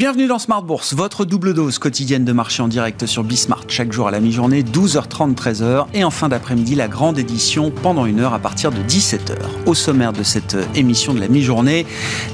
Bienvenue dans Smart Bourse, votre double dose quotidienne de marché en direct sur Bismart, chaque jour à la mi-journée, 12h30, 13h, et en fin d'après-midi, la grande édition pendant une heure à partir de 17h. Au sommaire de cette euh, émission de la mi-journée,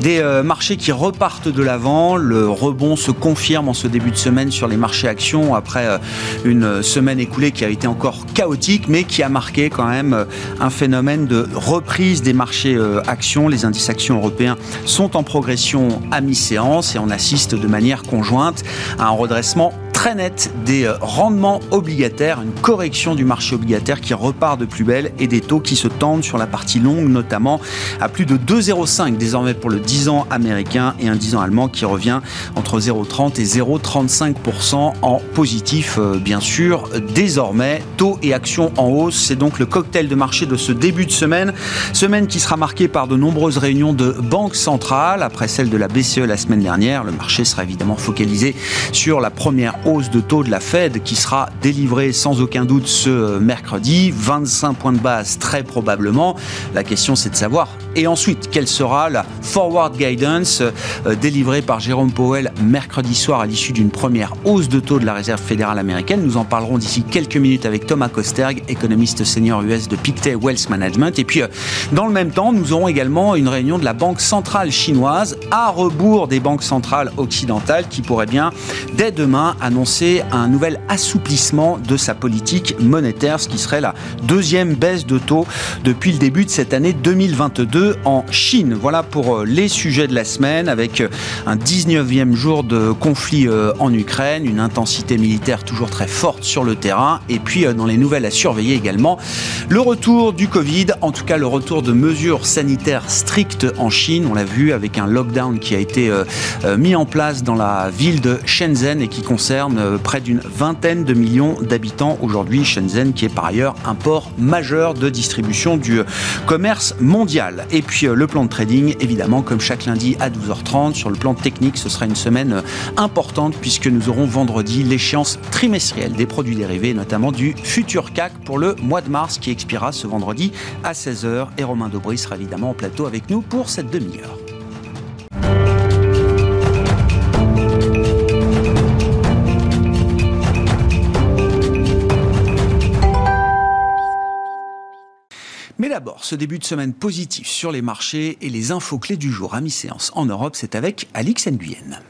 des euh, marchés qui repartent de l'avant, le rebond se confirme en ce début de semaine sur les marchés actions après euh, une semaine écoulée qui a été encore chaotique, mais qui a marqué quand même un phénomène de reprise des marchés actions. Les indices actions européens sont en progression à mi-séance et on assiste de manière conjointe à un redressement très net des euh, rendements obligataires, une correction du marché obligataire qui repart de plus belle et des taux qui se tendent sur la partie longue, notamment à plus de 2,05 désormais pour le 10 ans américain et un 10 ans allemand qui revient entre 0,30 et 0,35% en positif, euh, bien sûr. Désormais, taux et actions en hausse, c'est donc le cocktail de marché de ce début de semaine. Semaine qui sera marquée par de nombreuses réunions de banques centrales. Après celle de la BCE la semaine dernière, le marché sera évidemment focalisé sur la première hausse de taux de la Fed qui sera délivrée sans aucun doute ce mercredi. 25 points de base très probablement. La question c'est de savoir. Et ensuite, quelle sera la forward guidance euh, délivrée par Jérôme Powell mercredi soir à l'issue d'une première hausse de taux de la Réserve fédérale américaine? Nous en parlerons d'ici quelques minutes avec Thomas Kosterg, économiste senior US de Pictet Wealth Management. Et puis, euh, dans le même temps, nous aurons également une réunion de la Banque centrale chinoise à rebours des banques centrales occidentales qui pourrait bien, dès demain, annoncer un nouvel assouplissement de sa politique monétaire, ce qui serait la deuxième baisse de taux depuis le début de cette année 2022 en Chine. Voilà pour euh, les sujets de la semaine avec euh, un 19e jour de conflit euh, en Ukraine, une intensité militaire toujours très forte sur le terrain et puis dans les nouvelles à surveiller également le retour du Covid, en tout cas le retour de mesures sanitaires strictes en Chine. On l'a vu avec un lockdown qui a été mis en place dans la ville de Shenzhen et qui concerne euh, près d'une vingtaine de millions d'habitants aujourd'hui. Shenzhen qui est par ailleurs un port majeur de distribution du commerce mondial. Et puis euh, le plan de trading, évidemment, comme chaque lundi à 12h30. Sur le plan technique, ce sera une semaine euh, importante puisque nous aurons vendredi l'échéance trimestrielle des produits dérivés, notamment du futur CAC pour le mois de mars qui expirera ce vendredi à 16h. Et Romain Dobry sera évidemment en plateau avec nous pour cette demi-heure. Ce début de semaine positif sur les marchés et les infos clés du jour à mi-séance en Europe, c'est avec Alix Nguyen.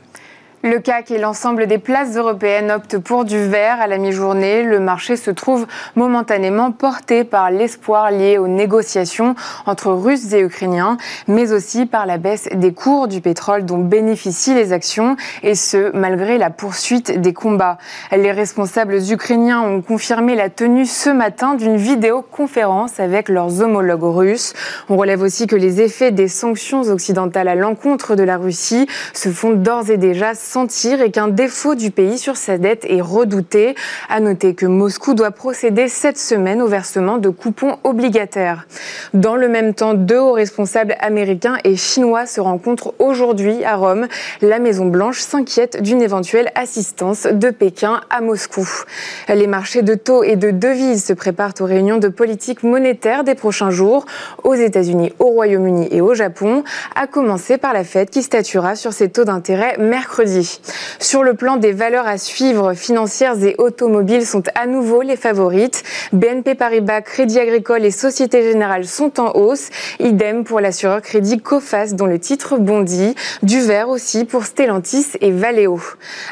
Le CAC et l'ensemble des places européennes optent pour du vert à la mi-journée. Le marché se trouve momentanément porté par l'espoir lié aux négociations entre Russes et Ukrainiens, mais aussi par la baisse des cours du pétrole dont bénéficient les actions, et ce, malgré la poursuite des combats. Les responsables ukrainiens ont confirmé la tenue ce matin d'une vidéoconférence avec leurs homologues russes. On relève aussi que les effets des sanctions occidentales à l'encontre de la Russie se font d'ores et déjà et qu'un défaut du pays sur sa dette est redouté. À noter que Moscou doit procéder cette semaine au versement de coupons obligataires. Dans le même temps, deux hauts responsables américains et chinois se rencontrent aujourd'hui à Rome. La Maison-Blanche s'inquiète d'une éventuelle assistance de Pékin à Moscou. Les marchés de taux et de devises se préparent aux réunions de politique monétaire des prochains jours aux États-Unis, au Royaume-Uni et au Japon, à commencer par la Fed qui statuera sur ses taux d'intérêt mercredi. Sur le plan des valeurs à suivre, financières et automobiles sont à nouveau les favorites. BNP Paribas, Crédit Agricole et Société Générale sont en hausse. Idem pour l'assureur Crédit Coface dont le titre bondit. Du vert aussi pour Stellantis et Valeo.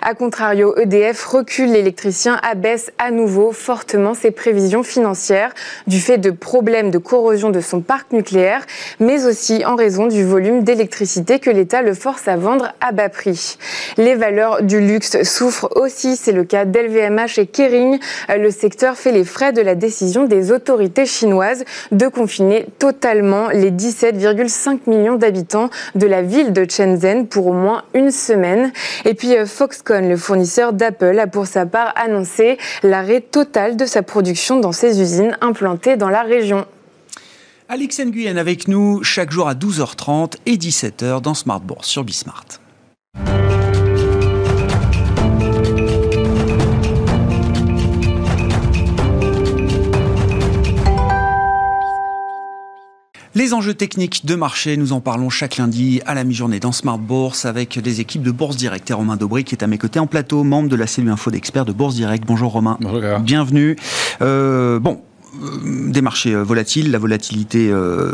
A contrario, EDF recule. L'électricien abaisse à nouveau fortement ses prévisions financières du fait de problèmes de corrosion de son parc nucléaire, mais aussi en raison du volume d'électricité que l'État le force à vendre à bas prix. Les valeurs du luxe souffrent aussi, c'est le cas d'LVMH et Kering. Le secteur fait les frais de la décision des autorités chinoises de confiner totalement les 17,5 millions d'habitants de la ville de Shenzhen pour au moins une semaine. Et puis euh, Foxconn, le fournisseur d'Apple, a pour sa part annoncé l'arrêt total de sa production dans ses usines implantées dans la région. Alex Nguyen avec nous chaque jour à 12h30 et 17h dans Smart sur Bismart. Les enjeux techniques de marché, nous en parlons chaque lundi à la mi-journée dans Smart Bourse avec les équipes de Bourse Direct. Et Romain Daubry qui est à mes côtés en plateau, membre de la cellule info d'experts de Bourse Direct. Bonjour Romain. Bonjour. Bienvenue. Euh, bon, euh, des marchés euh, volatiles. La volatilité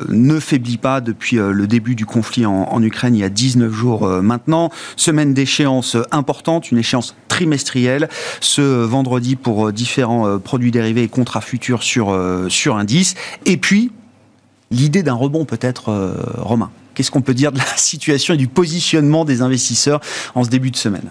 ne faiblit pas depuis le début du conflit en, Ukraine il y a 19 jours maintenant. Semaine d'échéance importante, une échéance trimestrielle ce vendredi pour différents produits dérivés et contrats futurs sur, sur indice. Et puis, l'idée d'un rebond peut-être, euh, Romain. Qu'est-ce qu'on peut dire de la situation et du positionnement des investisseurs en ce début de semaine?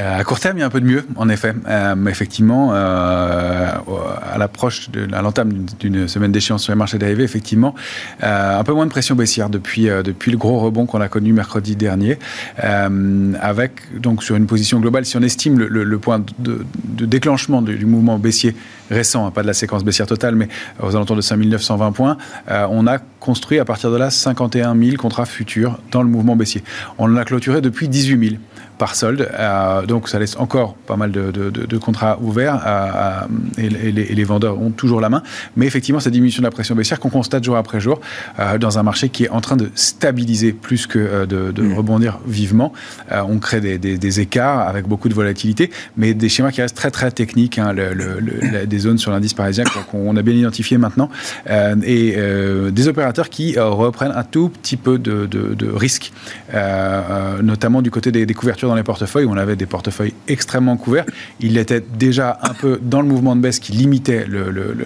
Euh, à court terme, il y a un peu de mieux, en effet. Euh, effectivement, à l'approche, à l'entame d'une semaine d'échéance sur les marchés dérivés, effectivement, un peu moins de pression baissière depuis, depuis le gros rebond qu'on a connu mercredi dernier, avec donc sur une position globale, si on estime le, point de, déclenchement du, mouvement baissier récent, hein, pas de la séquence baissière totale, mais aux alentours de 5920 points, on a construit à partir de là 51 000 contrats futurs dans le mouvement baissier. On l'a clôturé depuis 18 000 par solde. Euh, donc ça laisse encore pas mal de, contrats ouverts euh, euh, et, les, vendeurs ont toujours la main. Mais effectivement, cette diminution de la pression baissière qu'on constate jour après jour dans un marché qui est en train de stabiliser plus que de, mm. rebondir vivement. on crée des, écarts avec beaucoup de volatilité, mais des schémas qui restent très très techniques. Hein, des zones sur l'indice parisien qu'on a bien identifié maintenant et des opérateurs qui reprennent un tout petit peu de, risque, notamment du côté des, des couvertures dans les portefeuilles, où on avait des portefeuilles extrêmement couverts. Il était déjà un peu dans le mouvement de baisse qui limitait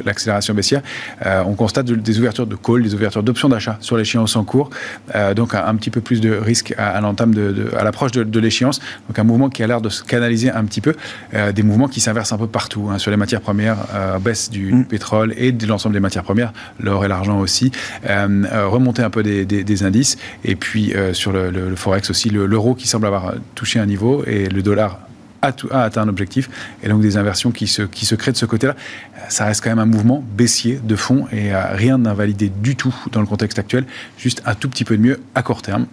l'accélération baissière. Euh, on constate des ouvertures de call, des ouvertures d'options d'achat sur l'échéance en cours, euh, donc un, petit peu plus de risque à, l'entame, de, à l'approche de, l'échéance. Donc un mouvement qui a l'air de se canaliser un petit peu, euh, des mouvements qui s'inversent un peu partout hein, sur les matières premières, baisse du, mm. pétrole et de l'ensemble des matières premières, l'or et l'argent aussi, remonter un peu des, indices, et puis sur le, le forex aussi, l'euro qui semble avoir touché un niveau et le dollar a, atteint un objectif, et donc des inversions qui se, créent de ce côté-là. Ça reste quand même un mouvement baissier de fond et euh, rien d'invalidé du tout dans le contexte actuel, juste un tout petit peu de mieux à court terme.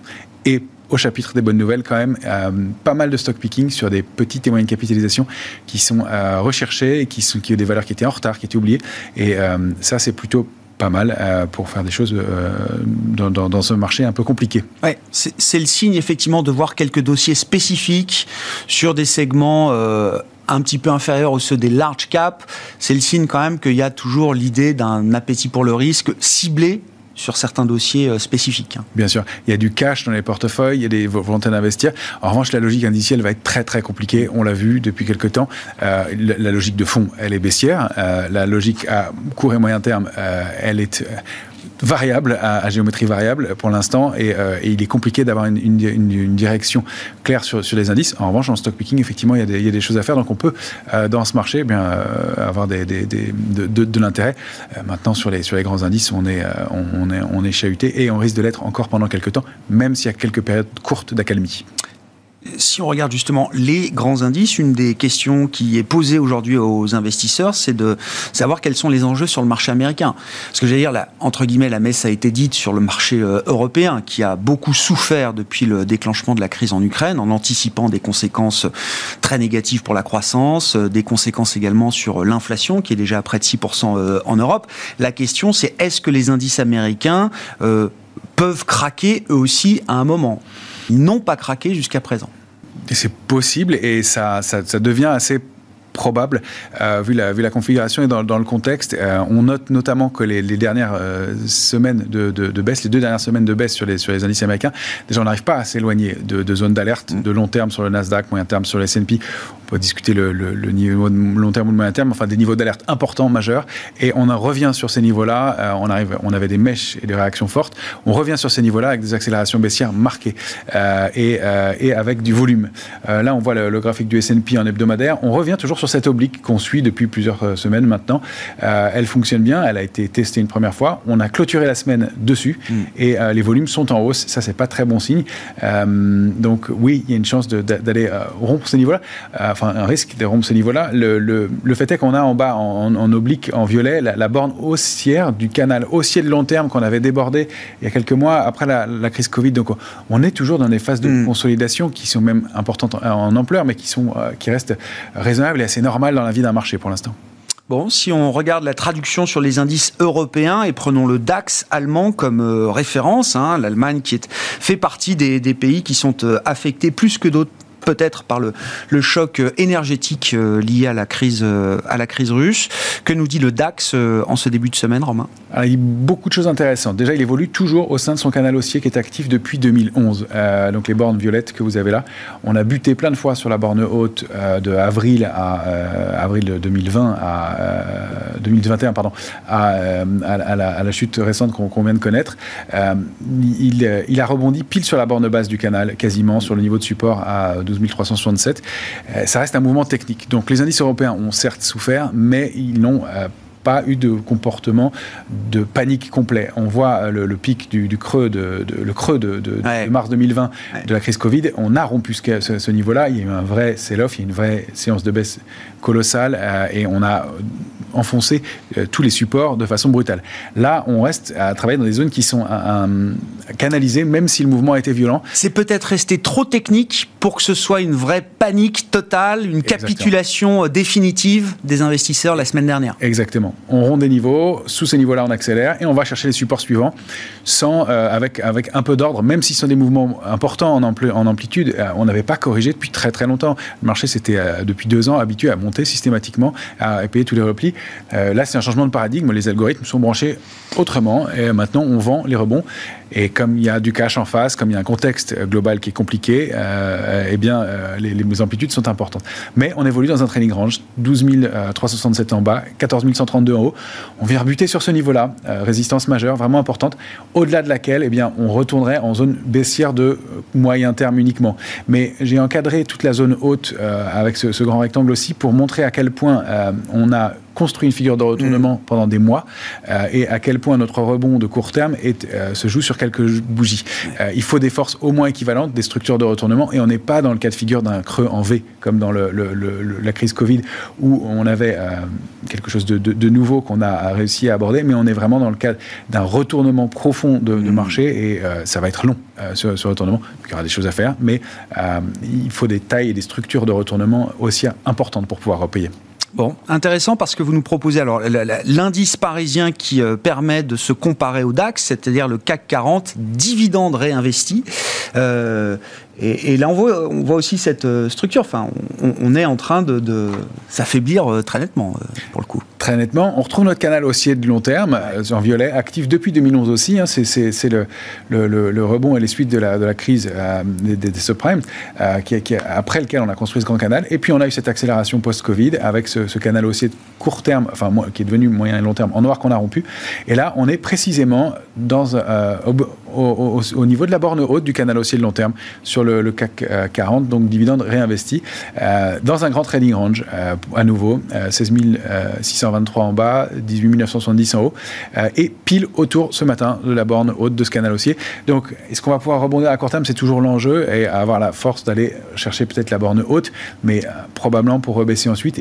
Et au chapitre des bonnes nouvelles, quand même, euh, pas mal de stock picking sur des petites et moyennes capitalisations qui sont euh, recherchées et qui sont qui ont des valeurs qui étaient en retard, qui étaient oubliées. Et ça, c'est plutôt pas mal euh, pour faire des choses euh, dans, dans, ce marché un peu compliqué. Ouais, c'est le signe effectivement de voir quelques dossiers spécifiques sur des segments euh, un petit peu inférieurs aux ceux des large caps. C'est le signe quand même qu'il y a toujours l'idée d'un appétit pour le risque ciblé sur certains dossiers euh, spécifiques. Hein. Bien sûr, il y a du cash dans les portefeuilles, il y a des volontés d'investir. En revanche, la logique indicielle va être très très compliquée. On l'a vu depuis quelques temps. Euh, la, logique de fond, elle est baissière. Euh, la logique à court et moyen terme, elle est variable, à, géométrie variable pour l'instant, euh, et, il est compliqué d'avoir une, direction claire sur, les indices. En revanche, en stock picking, effectivement, il y a des, choses à faire, donc on peut, euh, dans ce marché, eh bien, euh, avoir des, de, l'intérêt. maintenant, sur les, sur les grands indices, on est, on, est, on est chahuté, et on risque de l'être encore pendant quelques temps, même s'il y a quelques périodes courtes d'accalmie si on regarde justement les grands indices, une des questions qui est posée aujourd'hui aux investisseurs, c'est de savoir quels sont les enjeux sur le marché américain. Parce que j'allais dire, la, entre guillemets, la messe a été dite sur le marché euh, européen, qui a beaucoup souffert depuis le déclenchement de la crise en Ukraine, en anticipant des conséquences très négatives pour la croissance, euh, des conséquences également sur l'inflation, qui est déjà à près de 6% euh, en Europe. La question, c'est est-ce que les indices américains peuvent craquer eux aussi à un moment? Ils n'ont pas craqué jusqu'à présent. C'est possible et ça, ça, ça devient assez probable, euh, vu, la, vu la configuration et dans, dans le contexte. Euh, on note notamment que les, les dernières euh, semaines de, de, de, baisse, les deux dernières semaines de baisse sur les, sur les indices américains, déjà on n'arrive pas à s'éloigner de, de zones d'alerte mm. de long terme sur le Nasdaq, moyen terme sur le S&P. On peut discuter le, le, le, niveau de long terme ou de moyen terme, enfin des niveaux d'alerte importants, majeurs. Et on en revient sur ces niveaux-là. on, arrive, on avait des mèches et des réactions fortes. On revient sur ces niveaux-là avec des accélérations baissières marquées et, et avec du volume. là, on voit le, graphique du S&P en hebdomadaire. On revient toujours sur cette oblique qu'on suit depuis plusieurs euh, semaines maintenant. Euh, elle fonctionne bien, elle a été testée une première fois. On a clôturé la semaine dessus mm. et euh, les volumes sont en hausse. Ça, c'est pas très bon signe. donc oui, il y a une chance d'aller rompre ce niveau-là, enfin un risque de rompre ce niveau-là. Le, le, le, fait est qu'on a en bas, en, oblique, en violet, la, borne haussière du canal haussier de long terme qu'on avait débordé il y a quelques mois après la, crise Covid. Donc on est toujours dans des phases de mm. consolidation qui sont même importantes en, ampleur, mais qui, sont, qui restent raisonnables et assez c'est normal dans la vie d'un marché pour l'instant. Bon, si on regarde la traduction sur les indices européens et prenons le DAX allemand comme euh, référence, hein, l'Allemagne qui est, fait partie des, des pays qui sont euh, affectés plus que d'autres peut-être par le, choc euh, énergétique euh, lié à la crise, euh, à la crise russe. Que nous dit le DAX en ce début de semaine, Romain? Alors, Il y a beaucoup de choses intéressantes. Déjà, il évolue toujours au sein de son canal haussier qui est actif depuis 2011. Euh, donc les bornes violettes que vous avez là, on a buté plein de fois sur la borne haute de avril à avril 2020 à 2021 pardon à, à, à, la, à la, chute récente qu'on qu vient de connaître. il, il a rebondi pile sur la borne basse du canal, quasiment sur le niveau de support à 12 367. ça reste un mouvement technique. Donc les indices européens ont certes souffert, mais ils n'ont pas eu de comportement de panique complet. On voit le, le pic du, du, creux de, de le creux de, de, ouais. de, mars 2020 ouais. de la crise Covid. On a rompu ce, ce, ce niveau-là. Il y a eu un vrai sell-off, il y a une vraie séance de baisse colossale euh, et on a enfoncé euh, tous les supports de façon brutale. Là, on reste à travailler dans des zones qui sont un, un, canalisées, même si le mouvement a été violent. C'est peut-être resté trop technique pour que ce soit une vraie panique totale, une Exactement. capitulation définitive des investisseurs la semaine dernière. Exactement. On ronde des niveaux, sous ces niveaux-là, on accélère et on va chercher les supports suivants, sans, euh, avec, avec un peu d'ordre, même si ce sont des mouvements importants en, ampli en amplitude. Euh, on n'avait pas corrigé depuis très très longtemps. Le marché s'était euh, depuis deux ans habitué à monter systématiquement, à payer tous les replis. Là, c'est un changement de paradigme. Les algorithmes sont branchés autrement et maintenant, on vend les rebonds. Et comme il y a du cash en face, comme il y a un contexte global qui est compliqué, euh, eh bien, euh, les, amplitudes sont importantes. Mais on évolue dans un training range, 12 367 en bas, 14 132 en haut. On vient rebuter sur ce niveau-là, euh, résistance majeure, vraiment importante, au-delà de laquelle, eh bien, on retournerait en zone baissière de moyen terme uniquement. Mais j'ai encadré toute la zone haute avec ce, grand rectangle aussi pour montrer à quel point on a construit une figure de retournement mmh. pendant des mois euh, et à quel point notre rebond de court terme est, euh, se joue sur quelques bougies. Euh, il faut des forces au moins équivalentes, des structures de retournement et on n'est pas dans le cas de figure d'un creux en V comme dans le, le, le, la crise Covid où on avait quelque chose de, de, de nouveau qu'on a réussi à aborder, mais on est vraiment dans le cas d'un retournement profond de, de mmh. marché et ça va être long ce, ce, retournement. Il y aura des choses à faire, mais il faut des tailles et des structures de retournement aussi importantes pour pouvoir repayer. Bon, intéressant parce que vous nous proposez alors l'indice parisien qui euh, permet de se comparer au DAX, c'est-à-dire le CAC 40, dividende réinvesti. Euh, et, là, on voit, aussi cette euh, structure. Enfin, on, est en train de, s'affaiblir euh, très nettement, euh, pour le coup. Très nettement. On retrouve notre canal haussier de long terme, en violet, actif depuis 2011 aussi. Hein, C'est le, rebond et les suites de la, crise des, des, subprimes, après lequel on a construit ce grand canal. Et puis, on a eu cette accélération post-Covid avec ce, canal haussier de court terme, enfin, qui est devenu moyen et long terme, en noir qu'on a rompu. Et là, on est précisément dans, au, au, au, au, niveau de la borne haute du canal haussier de long terme sur le, CAC 40, donc dividende réinvesti, euh, dans un grand trading range, euh, à nouveau, 16 623 en bas, 18 970 en haut, euh, et pile autour ce matin de la borne haute de ce canal haussier. Donc, est-ce qu'on va pouvoir rebondir à court terme? C'est toujours l'enjeu, et avoir la force d'aller chercher peut-être la borne haute, mais probablement pour rebaisser ensuite.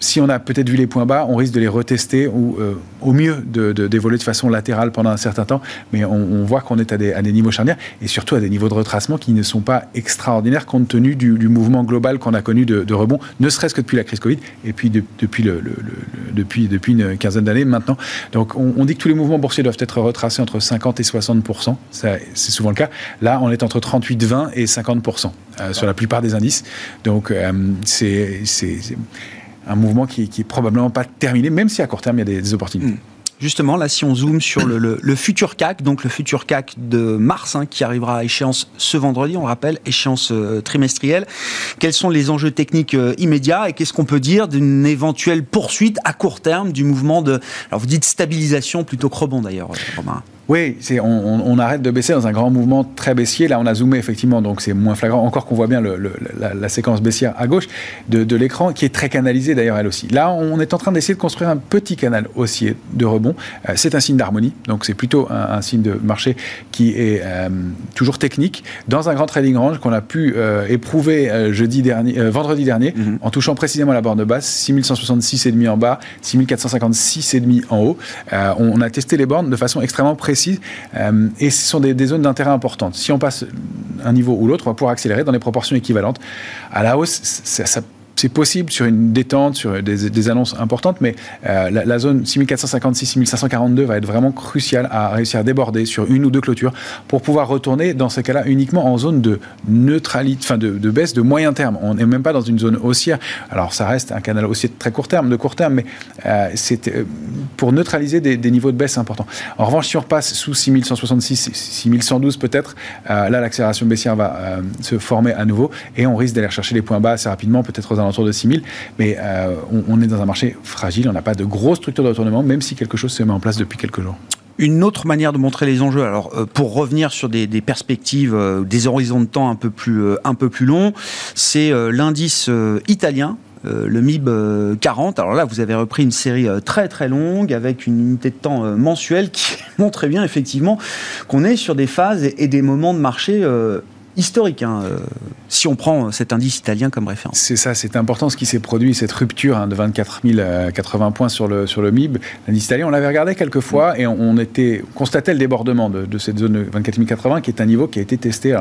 Si on a peut-être vu les points bas, on risque de les retester ou euh, au mieux d'évoluer de, de, de, façon latérale pendant un certain temps. Mais on, on voit qu'on est à des, à des, niveaux charnières et surtout à des niveaux de retracement qui ne sont pas extraordinaires compte tenu du, du mouvement global qu'on a connu de, de, rebond, ne serait-ce que depuis la crise Covid et puis de, depuis, le, le, le, depuis, depuis une quinzaine d'années maintenant. Donc on, on, dit que tous les mouvements boursiers doivent être retracés entre 50 et 60% C'est souvent le cas. Là, on est entre 38, 20 et 50% euh, sur la plupart des indices. Donc euh, c'est un mouvement qui, qui est probablement pas terminé, même si à court terme il y a des, opportunités. Mmh. Justement, là, si on zoome sur le, futur CAC, donc le futur CAC de mars, hein, qui arrivera à échéance ce vendredi, on le rappelle, échéance euh, trimestrielle, quels sont les enjeux techniques euh, immédiats et qu'est-ce qu'on peut dire d'une éventuelle poursuite à court terme du mouvement de, alors vous dites stabilisation plutôt que rebond d'ailleurs, Romain oui, on, on, on, arrête de baisser dans un grand mouvement très baissier. Là, on a zoomé effectivement, donc c'est moins flagrant. Encore qu'on voit bien le, le, la, la, séquence baissière à gauche de, de l'écran, qui est très canalisée d'ailleurs elle aussi. Là, on est en train d'essayer de construire un petit canal haussier de rebond. Euh, c'est un signe d'harmonie, donc c'est plutôt un, un, signe de marché qui est euh, toujours technique dans un grand trading range qu'on a pu euh, éprouver jeudi dernier, vendredi dernier, mm -hmm. en touchant précisément la borne basse, 6166,5 en bas, 6456,5 en haut. On a testé les bornes de façon extrêmement précise euh, et ce sont des, zones d'intérêt importantes. Si on passe un niveau ou l'autre, on va pouvoir accélérer dans des proportions équivalentes. À la hausse, ça, ça c'est possible sur une détente, sur des, annonces importantes, mais la, la, zone 6456-6542 va être vraiment cruciale à réussir à déborder sur une ou deux clôtures pour pouvoir retourner dans ces cas-là uniquement en zone de neutralité, enfin de, baisse de moyen terme. On n'est même pas dans une zone haussière. Alors ça reste un canal haussier de très court terme, de court terme, mais euh, c'est euh, pour neutraliser des, niveaux de baisse importants. En revanche, si on repasse sous 6166, 6112 peut-être, euh, là l'accélération baissière va se former à nouveau et on risque d'aller chercher les points bas assez rapidement, peut-être aux alentours de 6000. Mais on, on est dans un marché fragile, on n'a pas de grosse structure de retournement, même si quelque chose se met en place depuis quelques jours. Une autre manière de montrer les enjeux, alors euh, pour revenir sur des, perspectives, euh, des horizons de temps un peu plus, euh, un peu plus longs, c'est l'indice italien le MIB 40. Alors là, vous avez repris une série très très longue avec une unité de temps mensuelle qui montre bien effectivement qu'on est sur des phases et, des moments de marché historique, hein, euh, si on prend cet indice italien comme référence. C'est ça, c'est important ce qui s'est produit, cette rupture hein, de 24 080 points sur le, sur le MIB. L'indice italien, on l'avait regardé quelques fois et on, était, constatait le débordement de, cette zone de 24 080 qui est un niveau qui a été testé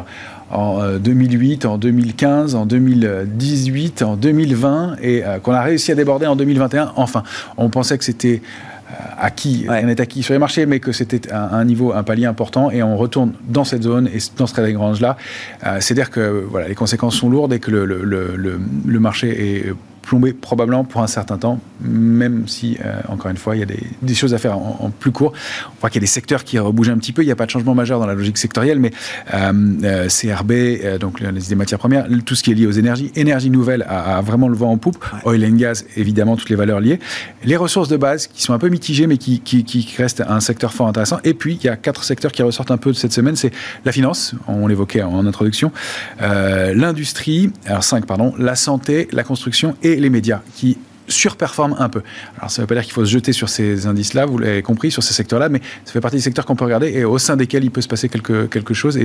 en 2008, euh, en 2015, en 2018, en 2020 et euh, qu'on a réussi à déborder en 2021. Enfin, on pensait que c'était euh, acquis, ouais. rien n'est acquis sur les marchés, mais que c'était un, niveau, un palier important, et on retourne dans cette zone et dans ce trading range-là. Euh, C'est-à-dire que voilà, les conséquences sont lourdes et que le, le, le, le marché est plombé probablement pour un certain temps, même si, euh, encore une fois, il y a des, choses à faire en, plus court. On voit qu'il y a des secteurs qui bougent un petit peu. Il n'y a pas de changement majeur dans la logique sectorielle, mais euh, euh, CRB, donc les matières premières, tout ce qui est lié aux énergies, énergie nouvelle a, vraiment le vent en poupe. Oil and gas, évidemment, toutes les valeurs liées. Les ressources de base qui sont un peu mitigées, mais qui, qui, restent un secteur fort intéressant. Et puis, il y a quatre secteurs qui ressortent un peu de cette semaine. C'est la finance, on l'évoquait en introduction, l'industrie, alors cinq, pardon, la santé, la construction et les médias qui surperforme un peu. Alors ça ne veut pas dire qu'il faut se jeter sur ces indices-là, vous l'avez compris, sur ces secteurs-là, mais ça fait partie des secteurs qu'on peut regarder et au sein desquels il peut se passer quelque, quelque chose et,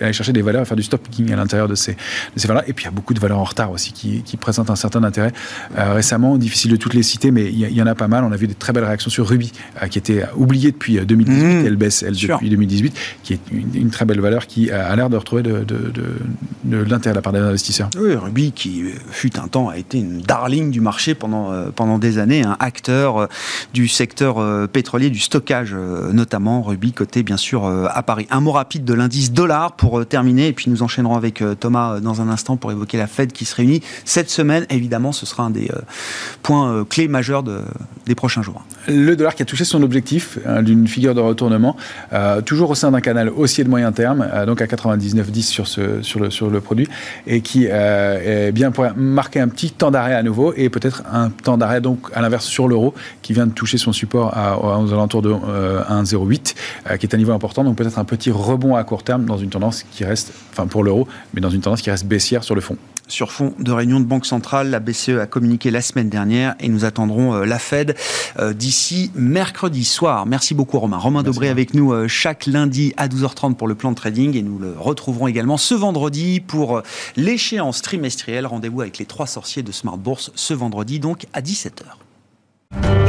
aller chercher des valeurs, faire du stop picking à l'intérieur de ces, de ces valeurs-là. Et puis il y a beaucoup de valeurs en retard aussi qui, qui présentent un certain intérêt. Euh, récemment, difficile de toutes les citer, mais il y, en a pas mal. On a vu des très belles réactions sur Ruby, euh, qui était oubliée depuis 2018, euh, mmh. elle baisse elle depuis 2018, qui est une, très belle valeur qui a l'air de retrouver de, de, de l'intérêt de la part des investisseurs. Oui, Ruby qui fut un temps a été une darling du marché pendant euh, pendant, des années, un acteur euh, du secteur euh, pétrolier, du stockage notamment, Ruby, côté bien sûr à Paris. Un mot rapide de l'indice dollar pour terminer, et puis nous enchaînerons avec Thomas dans un instant pour évoquer la Fed qui se réunit cette semaine. Évidemment, ce sera un des points clés majeurs de, des prochains jours. Le dollar qui a touché son objectif hein, d'une figure de retournement, toujours au sein d'un canal haussier de moyen terme, donc à 99,10 sur, le, produit, et qui est bien pourrait marquer un petit temps d'arrêt à nouveau et peut-être un temps d'arrêt, donc à l'inverse sur l'euro, qui vient de toucher son support aux alentours de 1,08, euh, euh, qui est un niveau important. Donc peut-être un petit rebond à court terme dans une tendance qui reste, enfin pour l'euro, mais dans une tendance qui reste baissière sur le fond sur fond de réunion de Banque centrale. La BCE a communiqué la semaine dernière et nous attendrons euh, la Fed d'ici mercredi soir. Merci beaucoup Romain. Romain Dobré avec nous chaque lundi à 12h30 pour le plan de trading et nous le retrouverons également ce vendredi pour l'échéance trimestrielle. Rendez-vous avec les trois sorciers de Smart Bourse ce vendredi donc à 17h.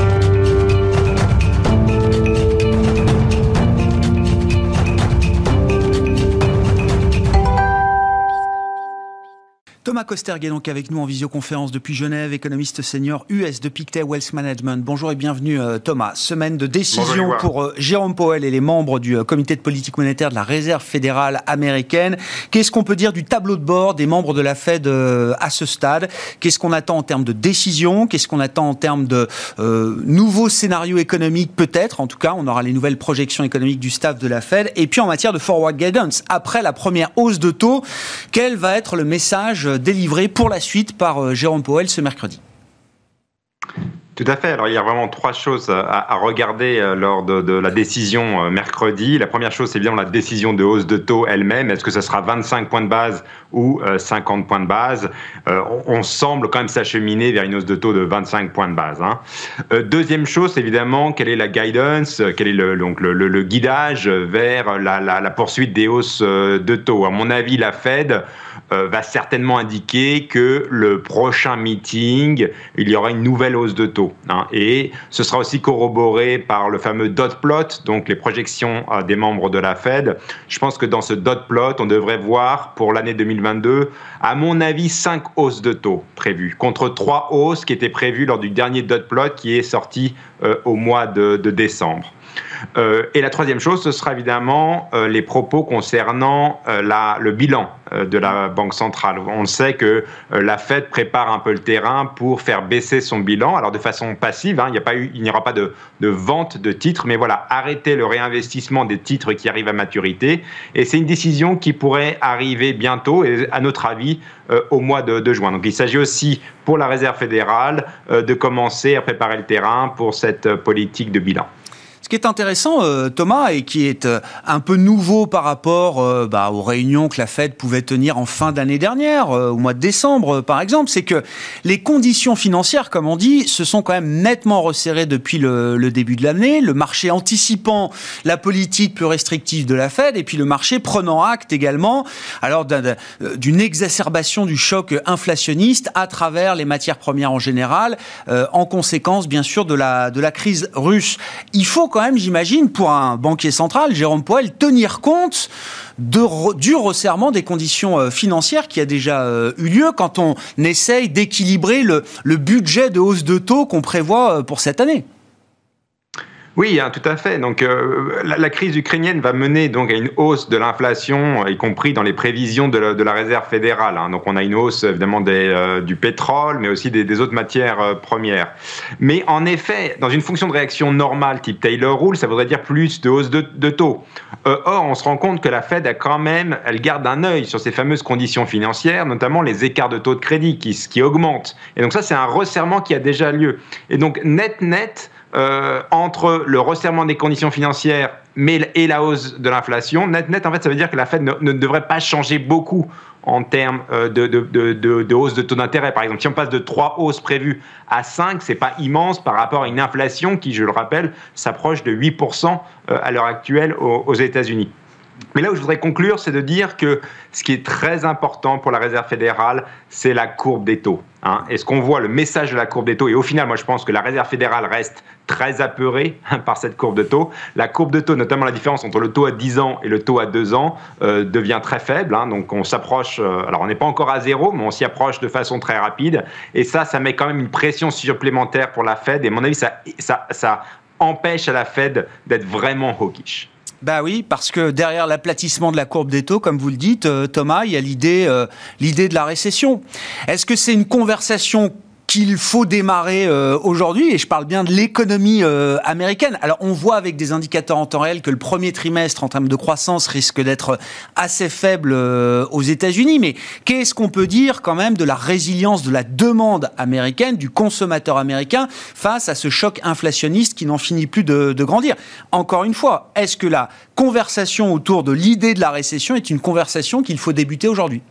Thomas Kosterg est donc avec nous en visioconférence depuis Genève, économiste senior US de Pictet Wealth Management. Bonjour et bienvenue euh, Thomas. Semaine de décision pour euh, Jérôme Powell et les membres du euh, comité de politique monétaire de la Réserve fédérale américaine. Qu'est-ce qu'on peut dire du tableau de bord des membres de la Fed à ce stade? Qu'est-ce qu'on attend en termes de décision? Qu'est-ce qu'on attend en termes de nouveaux scénarios économiques peut-être? En tout cas, on aura les nouvelles projections économiques du staff de la Fed. Et puis en matière de forward guidance, après la première hausse de taux, quel va être le message délivré pour la suite par euh, Jérôme Powell ce mercredi. Tout à fait. Alors, il y a vraiment trois choses à, regarder euh, lors de, la décision euh, mercredi. La première chose, c'est bien la décision de hausse de taux elle-même. Est-ce que ça sera 25 points de base ou 50 points de base? On, semble quand même s'acheminer vers une hausse de taux de 25 points de base. Hein. deuxième chose, évidemment, quelle est la guidance, quel est le, donc le, guidage vers la, poursuite des hausses de taux? À mon avis, la Fed va certainement indiquer que le prochain meeting, il y aura une nouvelle hausse de taux Hein. Et ce sera aussi corroboré par le fameux dot plot, donc les projections des membres de la Fed. Je pense que dans ce dot plot, on devrait voir pour l'année 2022, à mon avis, cinq hausses de taux prévues, contre trois hausses qui étaient prévues lors du dernier dot plot qui est sorti au mois de décembre. Euh, et la troisième chose, ce sera évidemment euh, les propos concernant euh, la, le bilan de la Banque centrale. On sait que la Fed prépare un peu le terrain pour faire baisser son bilan, alors de façon passive, hein, il n'y aura pas de, de, vente de titres, mais voilà, arrêter le réinvestissement des titres qui arrivent à maturité. Et c'est une décision qui pourrait arriver bientôt, et à notre avis, au mois de, de, juin. Donc il s'agit aussi pour la Réserve fédérale de commencer à préparer le terrain pour cette politique de bilan. Ce qui est intéressant, euh, Thomas, et qui est euh, un peu nouveau par rapport euh, bah, aux réunions que la Fed pouvait tenir en fin d'année dernière, au mois de décembre par exemple, c'est que les conditions financières, comme on dit, se sont quand même nettement resserrées depuis le, début de l'année, le marché anticipant la politique plus restrictive de la Fed, et puis le marché prenant acte également alors d'une exacerbation du choc inflationniste à travers les matières premières en général, en conséquence bien sûr de la, de la crise russe. Il faut quand même, j'imagine, pour un banquier central, Jérôme Poel, tenir compte du resserrement des conditions euh, financières qui a déjà euh, eu lieu quand on essaye d'équilibrer le, le budget de hausse de taux qu'on prévoit euh, pour cette année. Oui, hein, tout à fait. Donc, euh, la, crise ukrainienne va mener donc à une hausse de l'inflation, y compris dans les prévisions de la, Réserve fédérale. Hein. Donc, on a une hausse évidemment euh, du pétrole, mais aussi des, autres matières euh, premières. Mais en effet, dans une fonction de réaction normale type Taylor Rule, ça voudrait dire plus de hausse de, de taux. or, on se rend compte que la Fed a quand même, elle garde un œil sur ces fameuses conditions financières, notamment les écarts de taux de crédit qui, qui augmentent. Et donc, ça, c'est un resserrement qui a déjà lieu. Et donc, net net euh, entre le resserrement des conditions financières et la hausse de l'inflation, net, net, en fait, ça veut dire que la Fed ne, devrait pas changer beaucoup en termes euh, de, de, hausse de taux d'intérêt. Par exemple, si on passe de 3 hausses prévues à 5, c'est pas immense par rapport à une inflation qui, je le rappelle, s'approche de 8% euh, à l'heure actuelle aux, aux États-Unis. Mais là où je voudrais conclure, c'est de dire que ce qui est très important pour la Réserve fédérale, c'est la courbe des taux. Hein. Et ce qu'on voit, le message de la courbe des taux, et au final, moi je pense que la Réserve fédérale reste très apeurée par cette courbe de taux. La courbe de taux, notamment la différence entre le taux à 10 ans et le taux à 2 ans, euh, devient très faible. Hein. Donc on s'approche, euh, alors on n'est pas encore à zéro, mais on s'y approche de façon très rapide. Et ça, ça met quand même une pression supplémentaire pour la Fed. Et à mon avis, ça, ça, ça empêche à la Fed d'être vraiment hawkish. Bah oui, parce que derrière l'aplatissement de la courbe des taux, comme vous le dites, euh, Thomas, il y a l'idée, euh, l'idée de la récession. Est-ce que c'est une conversation qu'il faut démarrer euh, aujourd'hui, et je parle bien de l'économie euh, américaine. Alors on voit avec des indicateurs en temps réel que le premier trimestre en termes de croissance risque d'être assez faible euh, aux États-Unis, mais qu'est-ce qu'on peut dire quand même de la résilience de la demande américaine, du consommateur américain face à ce choc inflationniste qui n'en finit plus de, de grandir? Encore une fois, est-ce que la conversation autour de l'idée de la récession est une conversation qu'il faut débuter aujourd'hui?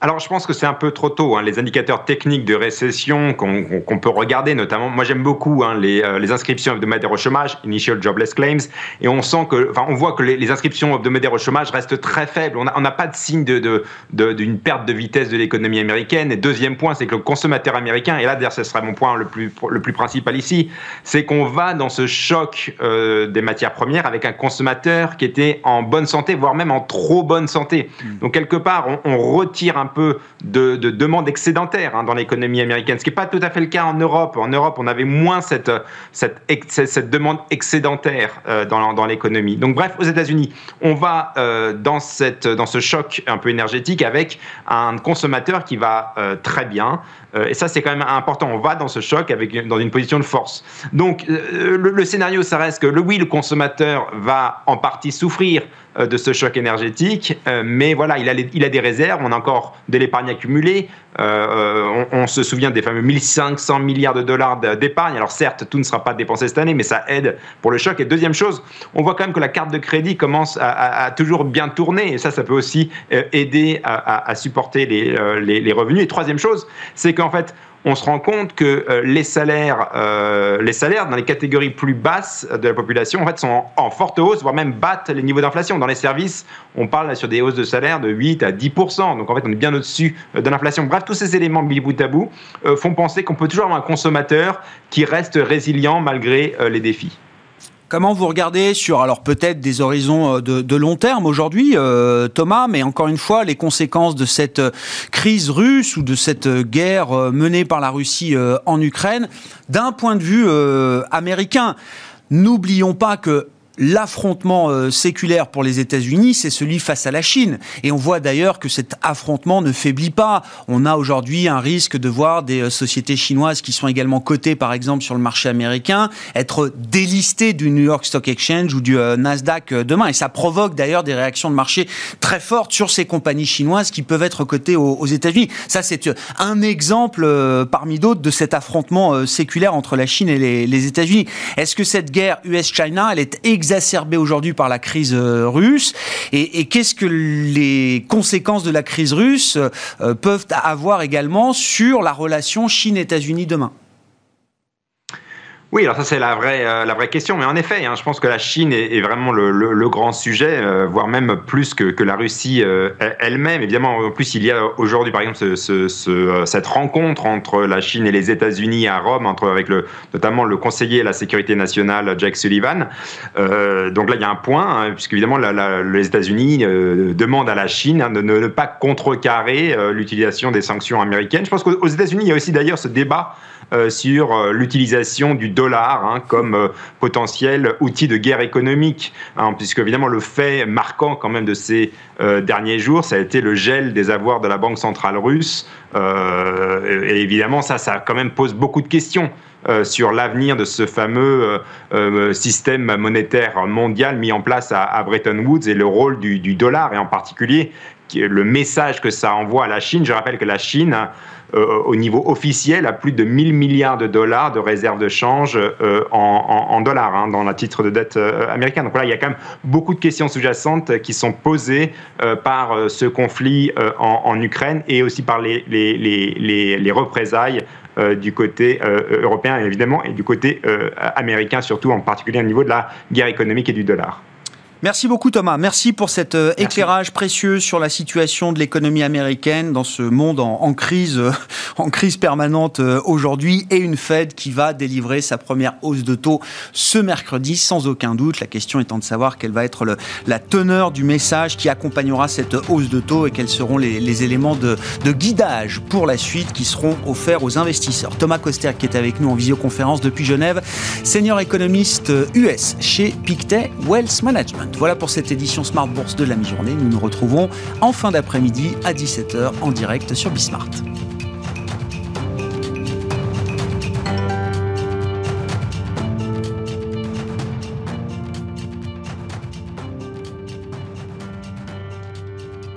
Alors, je pense que c'est un peu trop tôt. Hein. Les indicateurs techniques de récession qu'on peut regarder, notamment, moi j'aime beaucoup hein, les, euh, les, inscriptions hebdomadaires au chômage, Initial Jobless Claims, et on sent que, enfin, on voit que les, les inscriptions hebdomadaires au chômage restent très faibles. On n'a pas de signe d'une de, de, perte de vitesse de l'économie américaine. Et deuxième point, c'est que le consommateur américain, et là d'ailleurs ce serait mon point le plus, le plus principal ici, c'est qu'on va dans ce choc euh, des matières premières avec un consommateur qui était en bonne santé, voire même en trop bonne santé. Mmh. Donc quelque part, on, on retire un peu de, de demande excédentaire hein, dans l'économie américaine, ce qui n'est pas tout à fait le cas en Europe. En Europe, on avait moins cette, cette, demande excédentaire euh, dans, dans l'économie. Donc bref, aux États-Unis, on va euh, dans, cette, dans ce choc un peu énergétique avec un consommateur qui va euh, très bien. et ça, c'est quand même important. On va dans ce choc avec, dans une position de force. Donc le, le scénario, ça reste que le, oui, le consommateur va en partie souffrir de ce choc énergétique. Euh, mais voilà, il a, il a des réserves, on a encore de l'épargne accumulée. Euh, on, se souvient des fameux 1500 milliards de dollars d'épargne. Alors certes, tout ne sera pas dépensé cette année, mais ça aide pour le choc. Et deuxième chose, on voit quand même que la carte de crédit commence à, toujours bien tourner. Et ça, ça peut aussi aider à, supporter les, les, les revenus. Et troisième chose, c'est qu'en fait, on se rend compte que euh, les salaires, euh, les salaires dans les catégories plus basses de la population en fait sont en, forte hausse, voire même battent les niveaux d'inflation. Dans les services, on parle sur des hausses de salaire de 8 à 10% Donc en fait, on est bien au-dessus de l'inflation. Bref, tous ces éléments mis bout à bout font penser qu'on peut toujours avoir un consommateur qui reste résilient malgré les défis. Comment vous regardez sur, alors peut-être des horizons euh, de, long terme aujourd'hui, euh, Thomas, mais encore une fois, les conséquences de cette euh, crise russe ou de cette guerre menée par la Russie en Ukraine, d'un point de vue américain N'oublions pas que l'affrontement euh, séculaire pour les États-Unis, c'est celui face à la Chine. Et on voit d'ailleurs que cet affrontement ne faiblit pas. On a aujourd'hui un risque de voir des euh, sociétés chinoises qui sont également cotées, par exemple, sur le marché américain, être délistées du New York Stock Exchange ou du euh, Nasdaq demain. Et ça provoque d'ailleurs des réactions de marché très fortes sur ces compagnies chinoises qui peuvent être cotées aux, États-Unis. Ça, c'est un exemple parmi d'autres de cet affrontement séculaire entre la Chine et les, États-Unis. Est-ce que cette guerre US-China, elle est exacerbée aujourd'hui par la crise euh, russe. Et, qu'est-ce que les conséquences de la crise russe euh, peuvent avoir également sur la relation Chine-États-Unis demain? Oui, alors ça c'est la vraie, euh, la vraie question. Mais en effet, hein, je pense que la Chine est, vraiment le, grand sujet, euh, voire même plus que, que la Russie euh, elle-même. Évidemment, en plus, il y a aujourd'hui, par exemple, ce, ce, cette rencontre entre la Chine et les États-Unis à Rome, entre, avec le, notamment le conseiller à la sécurité nationale, Jack Sullivan. donc là, il y a un point, hein, puisque évidemment, les États-Unis demandent à la Chine hein, de ne, pas contrecarrer l'utilisation des sanctions américaines. Je pense qu'aux États-Unis, il y a aussi d'ailleurs ce débat sur l'utilisation du dollar hein, comme euh, potentiel outil de guerre économique, hein, puisque évidemment le fait marquant quand même de ces derniers jours, ça a été le gel des avoirs de la Banque centrale russe. et évidemment, ça, ça quand même pose beaucoup de questions. sur l'avenir de ce fameux système monétaire mondial mis en place à, Bretton Woods et le rôle du, du, dollar et en particulier le message que ça envoie à la Chine. Je rappelle que la Chine euh, au niveau officiel à plus de 1000 milliards de dollars de réserves de change euh, en, dollars hein, dans la titre de dette euh, américaine. Donc voilà, il y a quand même beaucoup de questions sous-jacentes qui sont posées par ce conflit en, Ukraine et aussi par les représailles du côté européen évidemment et du côté américain surtout en particulier au niveau de la guerre économique et du dollar. Merci beaucoup Thomas. Merci pour cet euh, éclairage précieux sur la situation de l'économie américaine dans ce monde en, crise, euh, en crise permanente euh, aujourd'hui et une Fed qui va délivrer sa première hausse de taux ce mercredi sans aucun doute. La question étant de savoir quelle va être la teneur du message qui accompagnera cette hausse de taux et quels seront les, éléments de, guidage pour la suite qui seront offerts aux investisseurs. Thomas Coster qui est avec nous en visioconférence depuis Genève, senior économiste US chez Pictet Wealth Management. Voilà pour cette édition Smart Bourse de la mi-journée. Nous nous retrouvons en fin d'après-midi à 17h en direct sur Bismart.